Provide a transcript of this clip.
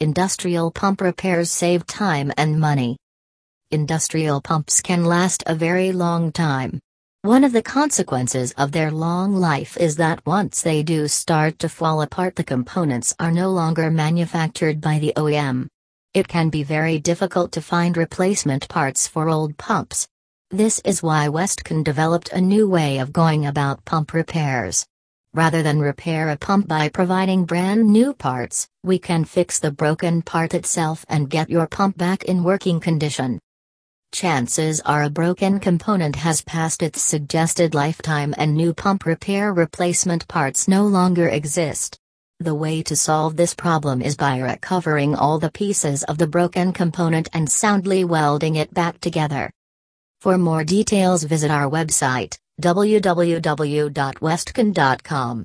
Industrial pump repairs save time and money. Industrial pumps can last a very long time. One of the consequences of their long life is that once they do start to fall apart, the components are no longer manufactured by the OEM. It can be very difficult to find replacement parts for old pumps. This is why Westcan developed a new way of going about pump repairs. Rather than repair a pump by providing brand new parts, we can fix the broken part itself and get your pump back in working condition. Chances are a broken component has passed its suggested lifetime and new pump repair replacement parts no longer exist. The way to solve this problem is by recovering all the pieces of the broken component and soundly welding it back together. For more details visit our website, www.westcan.com.